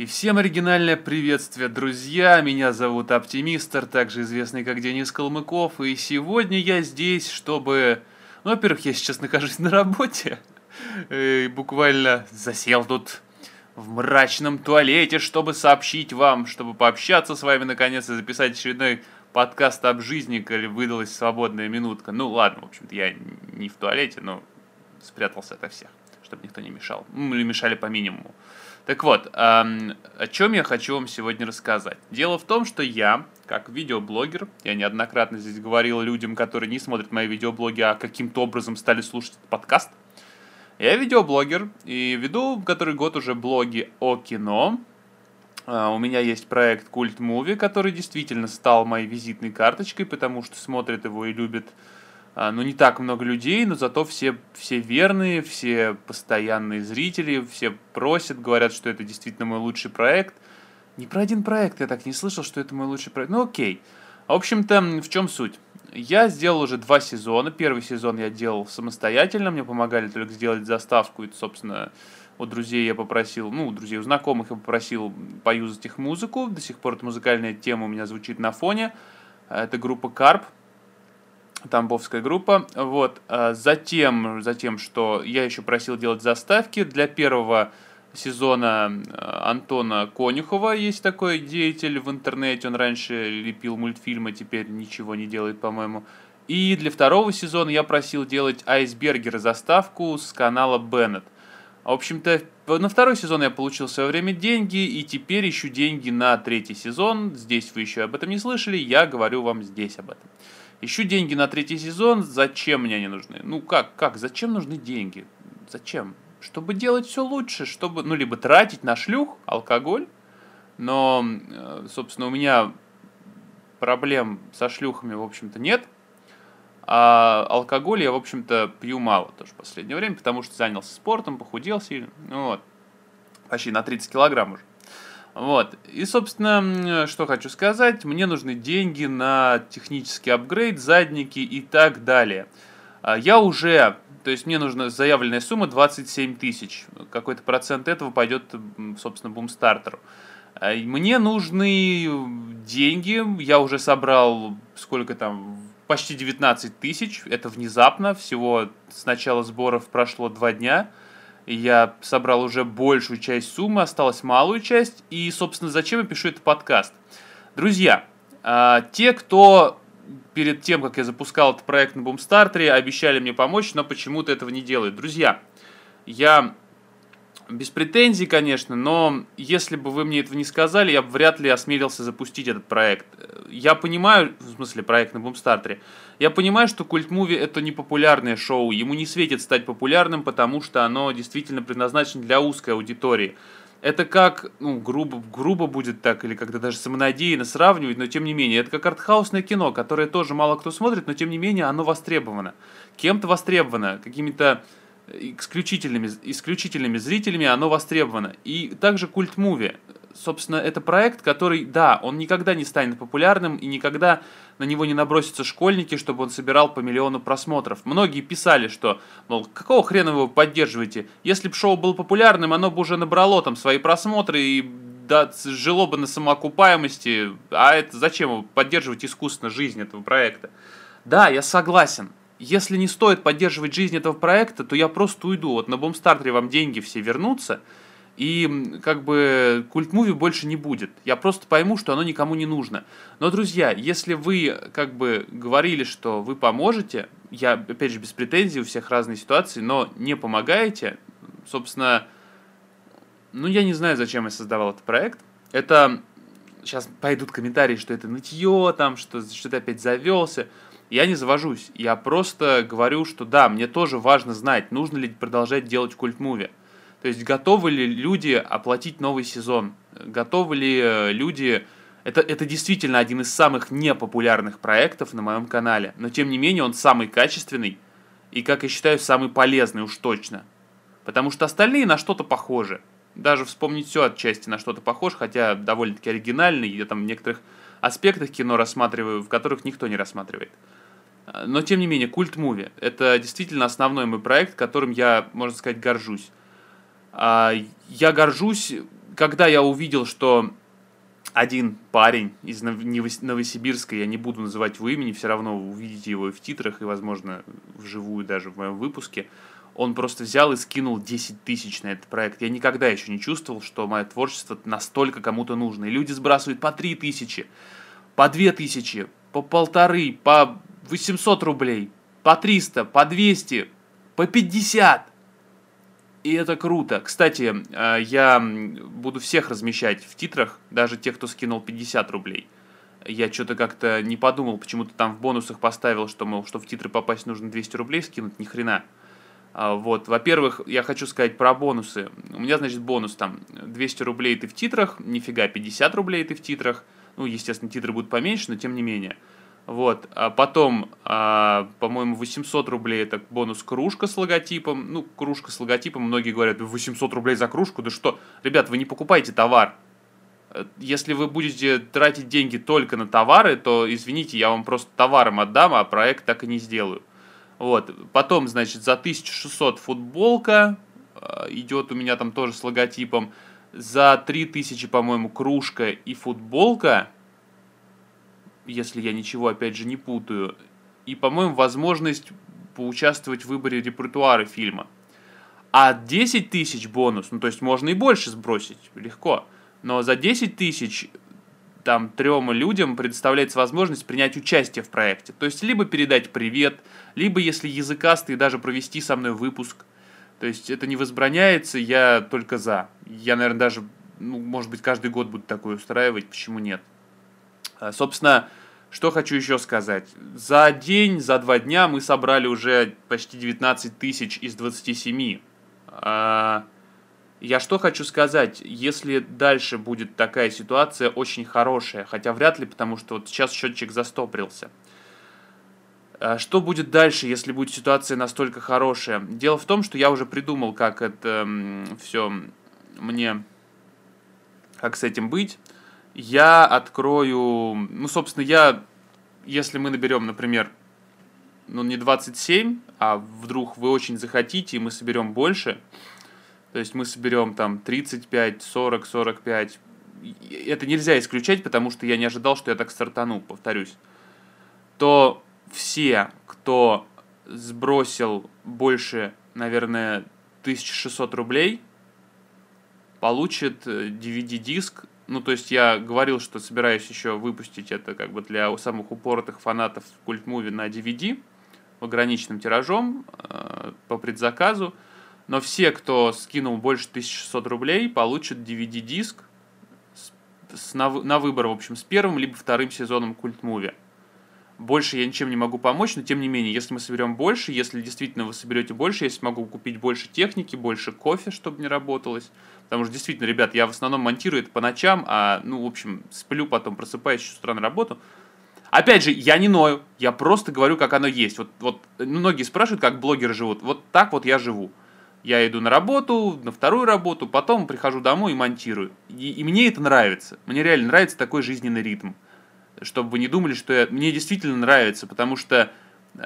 И всем оригинальное приветствие, друзья! Меня зовут Оптимистр, также известный как Денис Калмыков, и сегодня я здесь, чтобы... Ну, во-первых, я сейчас нахожусь на работе, и буквально засел тут в мрачном туалете, чтобы сообщить вам, чтобы пообщаться с вами наконец и записать очередной подкаст об жизни, коли выдалась свободная минутка. Ну ладно, в общем-то, я не в туалете, но спрятался от всех, чтобы никто не мешал. Ну, или мешали по минимуму. Так вот, эм, о чем я хочу вам сегодня рассказать. Дело в том, что я, как видеоблогер, я неоднократно здесь говорил людям, которые не смотрят мои видеоблоги, а каким-то образом стали слушать этот подкаст. Я видеоблогер и веду который год уже блоги о кино. Uh, у меня есть проект Культ Муви, который действительно стал моей визитной карточкой, потому что смотрят его и любят ну, не так много людей, но зато все, все верные, все постоянные зрители, все просят, говорят, что это действительно мой лучший проект. Не про один проект я так не слышал, что это мой лучший проект. Ну, окей. В общем-то, в чем суть? Я сделал уже два сезона. Первый сезон я делал самостоятельно, мне помогали только сделать заставку. И, собственно, у друзей я попросил, ну, у друзей, у знакомых я попросил поюзать их музыку. До сих пор эта музыкальная тема у меня звучит на фоне. Это группа Карп, Тамбовская группа. Вот. А затем, затем, что я еще просил делать заставки для первого сезона а, Антона Конюхова. Есть такой деятель в интернете. Он раньше лепил мультфильмы, теперь ничего не делает, по-моему. И для второго сезона я просил делать Айсбергера заставку с канала Беннет. В общем-то, на второй сезон я получил в свое время деньги, и теперь ищу деньги на третий сезон. Здесь вы еще об этом не слышали, я говорю вам здесь об этом. Ищу деньги на третий сезон, зачем мне они нужны? Ну как, как, зачем нужны деньги? Зачем? Чтобы делать все лучше, чтобы, ну, либо тратить на шлюх, алкоголь, но, э, собственно, у меня проблем со шлюхами, в общем-то, нет, а алкоголь я, в общем-то, пью мало тоже в последнее время, потому что занялся спортом, похудел сильно, ну вот, почти на 30 килограмм уже. Вот. И, собственно, что хочу сказать, мне нужны деньги на технический апгрейд, задники и так далее. А, я уже, то есть мне нужна заявленная сумма 27 тысяч. Какой-то процент этого пойдет, собственно, бумстартеру. А, мне нужны деньги, я уже собрал сколько там, почти 19 тысяч, это внезапно, всего с начала сборов прошло два дня я собрал уже большую часть суммы, осталась малую часть. И, собственно, зачем я пишу этот подкаст? Друзья, а, те, кто перед тем, как я запускал этот проект на Бумстартере, обещали мне помочь, но почему-то этого не делают. Друзья, я без претензий, конечно, но если бы вы мне этого не сказали, я бы вряд ли осмелился запустить этот проект. Я понимаю, в смысле проект на Бумстартере, я понимаю, что Культ Муви это не популярное шоу, ему не светит стать популярным, потому что оно действительно предназначено для узкой аудитории. Это как, ну, грубо, грубо будет так, или когда даже самонадеянно сравнивать, но тем не менее, это как артхаусное кино, которое тоже мало кто смотрит, но тем не менее оно востребовано. Кем-то востребовано, какими-то исключительными, исключительными зрителями оно востребовано. И также культ муви. Собственно, это проект, который, да, он никогда не станет популярным и никогда на него не набросятся школьники, чтобы он собирал по миллиону просмотров. Многие писали, что, мол, какого хрена вы его поддерживаете? Если бы шоу было популярным, оно бы уже набрало там свои просмотры и да, жило бы на самоокупаемости. А это зачем поддерживать искусственно жизнь этого проекта? Да, я согласен если не стоит поддерживать жизнь этого проекта, то я просто уйду. Вот на Бомстартере вам деньги все вернутся, и как бы культ муви больше не будет. Я просто пойму, что оно никому не нужно. Но, друзья, если вы как бы говорили, что вы поможете, я, опять же, без претензий, у всех разные ситуации, но не помогаете, собственно, ну, я не знаю, зачем я создавал этот проект. Это сейчас пойдут комментарии, что это нытье, там, что, что ты опять завелся. Я не завожусь, я просто говорю, что да, мне тоже важно знать, нужно ли продолжать делать культ-муви. То есть готовы ли люди оплатить новый сезон, готовы ли э, люди... Это, это действительно один из самых непопулярных проектов на моем канале, но тем не менее он самый качественный и, как я считаю, самый полезный уж точно. Потому что остальные на что-то похожи. Даже вспомнить все отчасти на что-то похож, хотя довольно-таки оригинальный, я там в некоторых аспектах кино рассматриваю, в которых никто не рассматривает. Но, тем не менее, культ муви – это действительно основной мой проект, которым я, можно сказать, горжусь. А, я горжусь когда я увидел, что один парень из Новосибирска, я не буду называть его имени, все равно увидите его и в титрах, и, возможно, вживую даже в моем выпуске, он просто взял и скинул 10 тысяч на этот проект. Я никогда еще не чувствовал, что мое творчество настолько кому-то нужно. И люди сбрасывают по 3 тысячи, по 2 тысячи, по полторы, по 800 рублей, по 300, по 200, по 50. И это круто. Кстати, э, я буду всех размещать в титрах, даже тех, кто скинул 50 рублей. Я что-то как-то не подумал, почему-то там в бонусах поставил, что, мол, что в титры попасть нужно 200 рублей скинуть, ни хрена. А, вот, во-первых, я хочу сказать про бонусы. У меня, значит, бонус там 200 рублей ты в титрах, нифига, 50 рублей ты в титрах. Ну, естественно, титры будут поменьше, но тем не менее. Вот. А потом, а, по-моему, 800 рублей это бонус кружка с логотипом. Ну, кружка с логотипом, многие говорят, 800 рублей за кружку, да что? Ребят, вы не покупаете товар. Э, если вы будете тратить деньги только на товары, то, извините, я вам просто товаром отдам, а проект так и не сделаю. Вот. Потом, значит, за 1600 футболка э, идет у меня там тоже с логотипом. За 3000, по-моему, кружка и футболка – если я ничего, опять же, не путаю. И, по-моему, возможность поучаствовать в выборе репертуара фильма. А 10 тысяч бонус, ну то есть можно и больше сбросить, легко. Но за 10 тысяч там трем людям предоставляется возможность принять участие в проекте. То есть либо передать привет, либо если языкастый, даже провести со мной выпуск. То есть это не возбраняется, я только за. Я, наверное, даже, ну, может быть, каждый год буду такое устраивать, почему нет. А, собственно, что хочу еще сказать. За день, за два дня мы собрали уже почти 19 тысяч из 27. А, я что хочу сказать, если дальше будет такая ситуация очень хорошая, хотя вряд ли, потому что вот сейчас счетчик застопрился. А, что будет дальше, если будет ситуация настолько хорошая? Дело в том, что я уже придумал, как это все мне, как с этим быть я открою, ну, собственно, я, если мы наберем, например, ну, не 27, а вдруг вы очень захотите, и мы соберем больше, то есть мы соберем там 35, 40, 45, это нельзя исключать, потому что я не ожидал, что я так стартану, повторюсь, то все, кто сбросил больше, наверное, 1600 рублей, получит DVD-диск э, ну, то есть я говорил, что собираюсь еще выпустить это как бы для самых упоротых фанатов культ-муви на DVD ограниченным тиражом э, по предзаказу. Но все, кто скинул больше 1600 рублей, получат DVD-диск с, с, на, на выбор, в общем, с первым либо вторым сезоном культ-муви. Больше я ничем не могу помочь, но тем не менее, если мы соберем больше, если действительно вы соберете больше, я смогу купить больше техники, больше кофе, чтобы не работалось, Потому что действительно, ребят, я в основном монтирую это по ночам, а, ну, в общем, сплю потом, просыпаюсь с утра на работу. Опять же, я не ною, я просто говорю, как оно есть. Вот, вот многие спрашивают, как блогеры живут. Вот так вот я живу. Я иду на работу, на вторую работу, потом прихожу домой и монтирую. И, и мне это нравится. Мне реально нравится такой жизненный ритм. Чтобы вы не думали, что я... Мне действительно нравится, потому что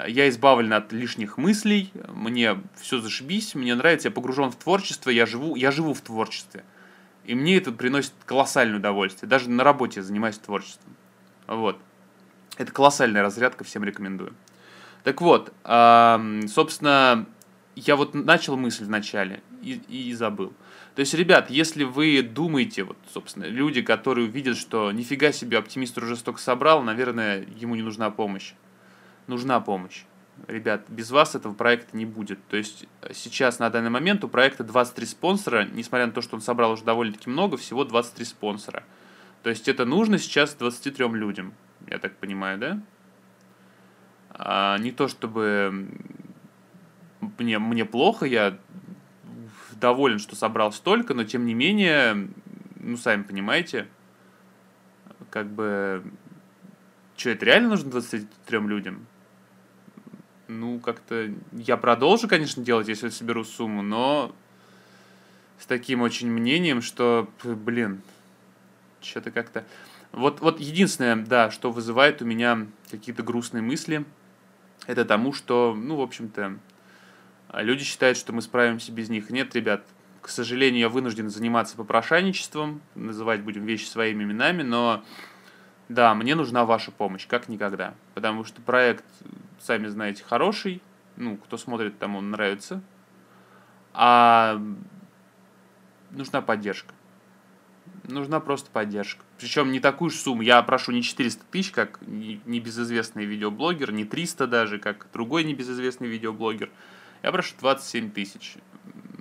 я избавлен от лишних мыслей, мне все зашибись, мне нравится, я погружен в творчество, я живу, я живу в творчестве. И мне это приносит колоссальное удовольствие. Даже на работе я занимаюсь творчеством. Вот. Это колоссальная разрядка, всем рекомендую. Так вот, собственно, я вот начал мысль вначале и, и забыл. То есть, ребят, если вы думаете, вот, собственно, люди, которые увидят, что нифига себе оптимист уже столько собрал, наверное, ему не нужна помощь нужна помощь. Ребят, без вас этого проекта не будет. То есть сейчас на данный момент у проекта 23 спонсора, несмотря на то, что он собрал уже довольно-таки много, всего 23 спонсора. То есть это нужно сейчас 23 людям, я так понимаю, да? А не то чтобы мне, мне плохо, я доволен, что собрал столько, но тем не менее, ну, сами понимаете, как бы, что, это реально нужно 23 людям? ну, как-то я продолжу, конечно, делать, если соберу сумму, но с таким очень мнением, что, блин, что-то как-то... Вот, вот единственное, да, что вызывает у меня какие-то грустные мысли, это тому, что, ну, в общем-то, люди считают, что мы справимся без них. Нет, ребят, к сожалению, я вынужден заниматься попрошайничеством, называть будем вещи своими именами, но да, мне нужна ваша помощь, как никогда. Потому что проект, сами знаете, хороший. Ну, кто смотрит, тому он нравится. А нужна поддержка. Нужна просто поддержка. Причем не такую же сумму. Я прошу не 400 тысяч, как небезызвестный видеоблогер, не 300 даже, как другой небезызвестный видеоблогер. Я прошу 27 тысяч.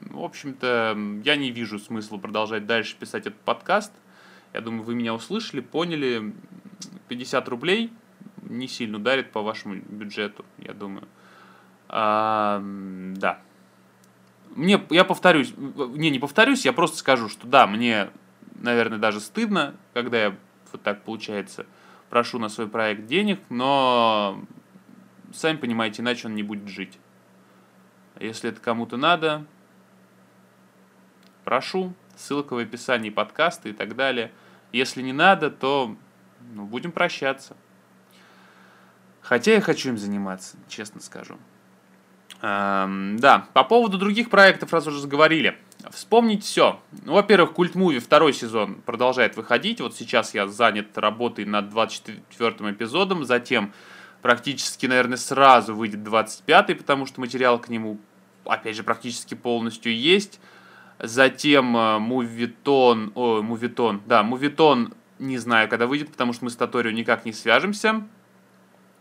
В общем-то, я не вижу смысла продолжать дальше писать этот подкаст. Я думаю, вы меня услышали, поняли. 50 рублей не сильно ударит по вашему бюджету, я думаю. А, да. Мне, я повторюсь, не, не повторюсь, я просто скажу, что да, мне, наверное, даже стыдно, когда я вот так получается прошу на свой проект денег, но сами понимаете, иначе он не будет жить. Если это кому-то надо, прошу, ссылка в описании подкаста и так далее. Если не надо, то ну, будем прощаться. Хотя я хочу им заниматься, честно скажу. Эм, да, по поводу других проектов, раз уже заговорили. Вспомнить все. Ну, во-первых, Культ Муви второй сезон продолжает выходить. Вот сейчас я занят работой над 24 эпизодом. Затем практически, наверное, сразу выйдет 25-й, потому что материал к нему, опять же, практически полностью есть. Затем э, Мувитон, о, Мувитон, да, Мувитон, не знаю, когда выйдет, потому что мы с Таторио никак не свяжемся.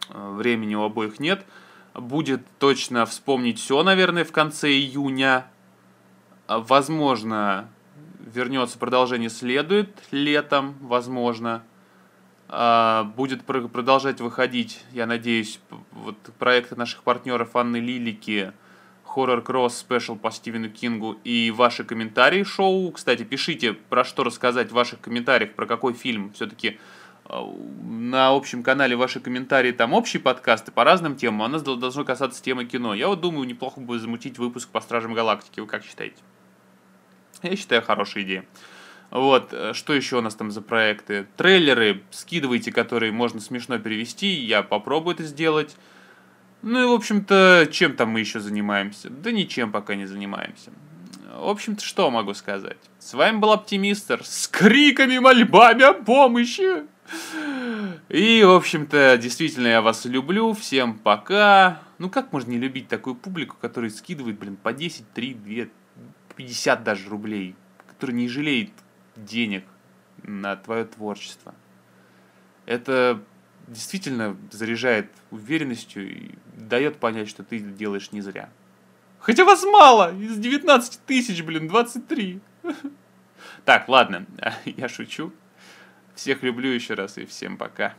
Э, времени у обоих нет. Будет точно вспомнить все, наверное, в конце июня. Э, возможно, вернется продолжение следует летом, возможно. Будет продолжать выходить, я надеюсь, вот проекты наших партнеров Анны Лилики, Horror Cross Special по Стивену Кингу и ваши комментарии шоу. Кстати, пишите, про что рассказать в ваших комментариях, про какой фильм. Все-таки э, на общем канале ваши комментарии, там общие подкасты по разным темам, а нас должно касаться темы кино. Я вот думаю, неплохо бы замутить выпуск по Стражам Галактики. Вы как считаете? Я считаю, хорошая идея. Вот, э, что еще у нас там за проекты? Трейлеры скидывайте, которые можно смешно перевести, я попробую это сделать. Ну и, в общем-то, чем там мы еще занимаемся? Да ничем пока не занимаемся. В общем-то, что могу сказать? С вами был Оптимистр с криками, мольбами о помощи. И, в общем-то, действительно, я вас люблю. Всем пока. Ну, как можно не любить такую публику, которая скидывает, блин, по 10, 3, 2, 50 даже рублей, которая не жалеет денег на твое творчество. Это действительно заряжает уверенностью и дает понять, что ты делаешь не зря. Хотя вас мало! Из 19 тысяч, блин, 23. Так, ладно, я шучу. Всех люблю еще раз и всем пока.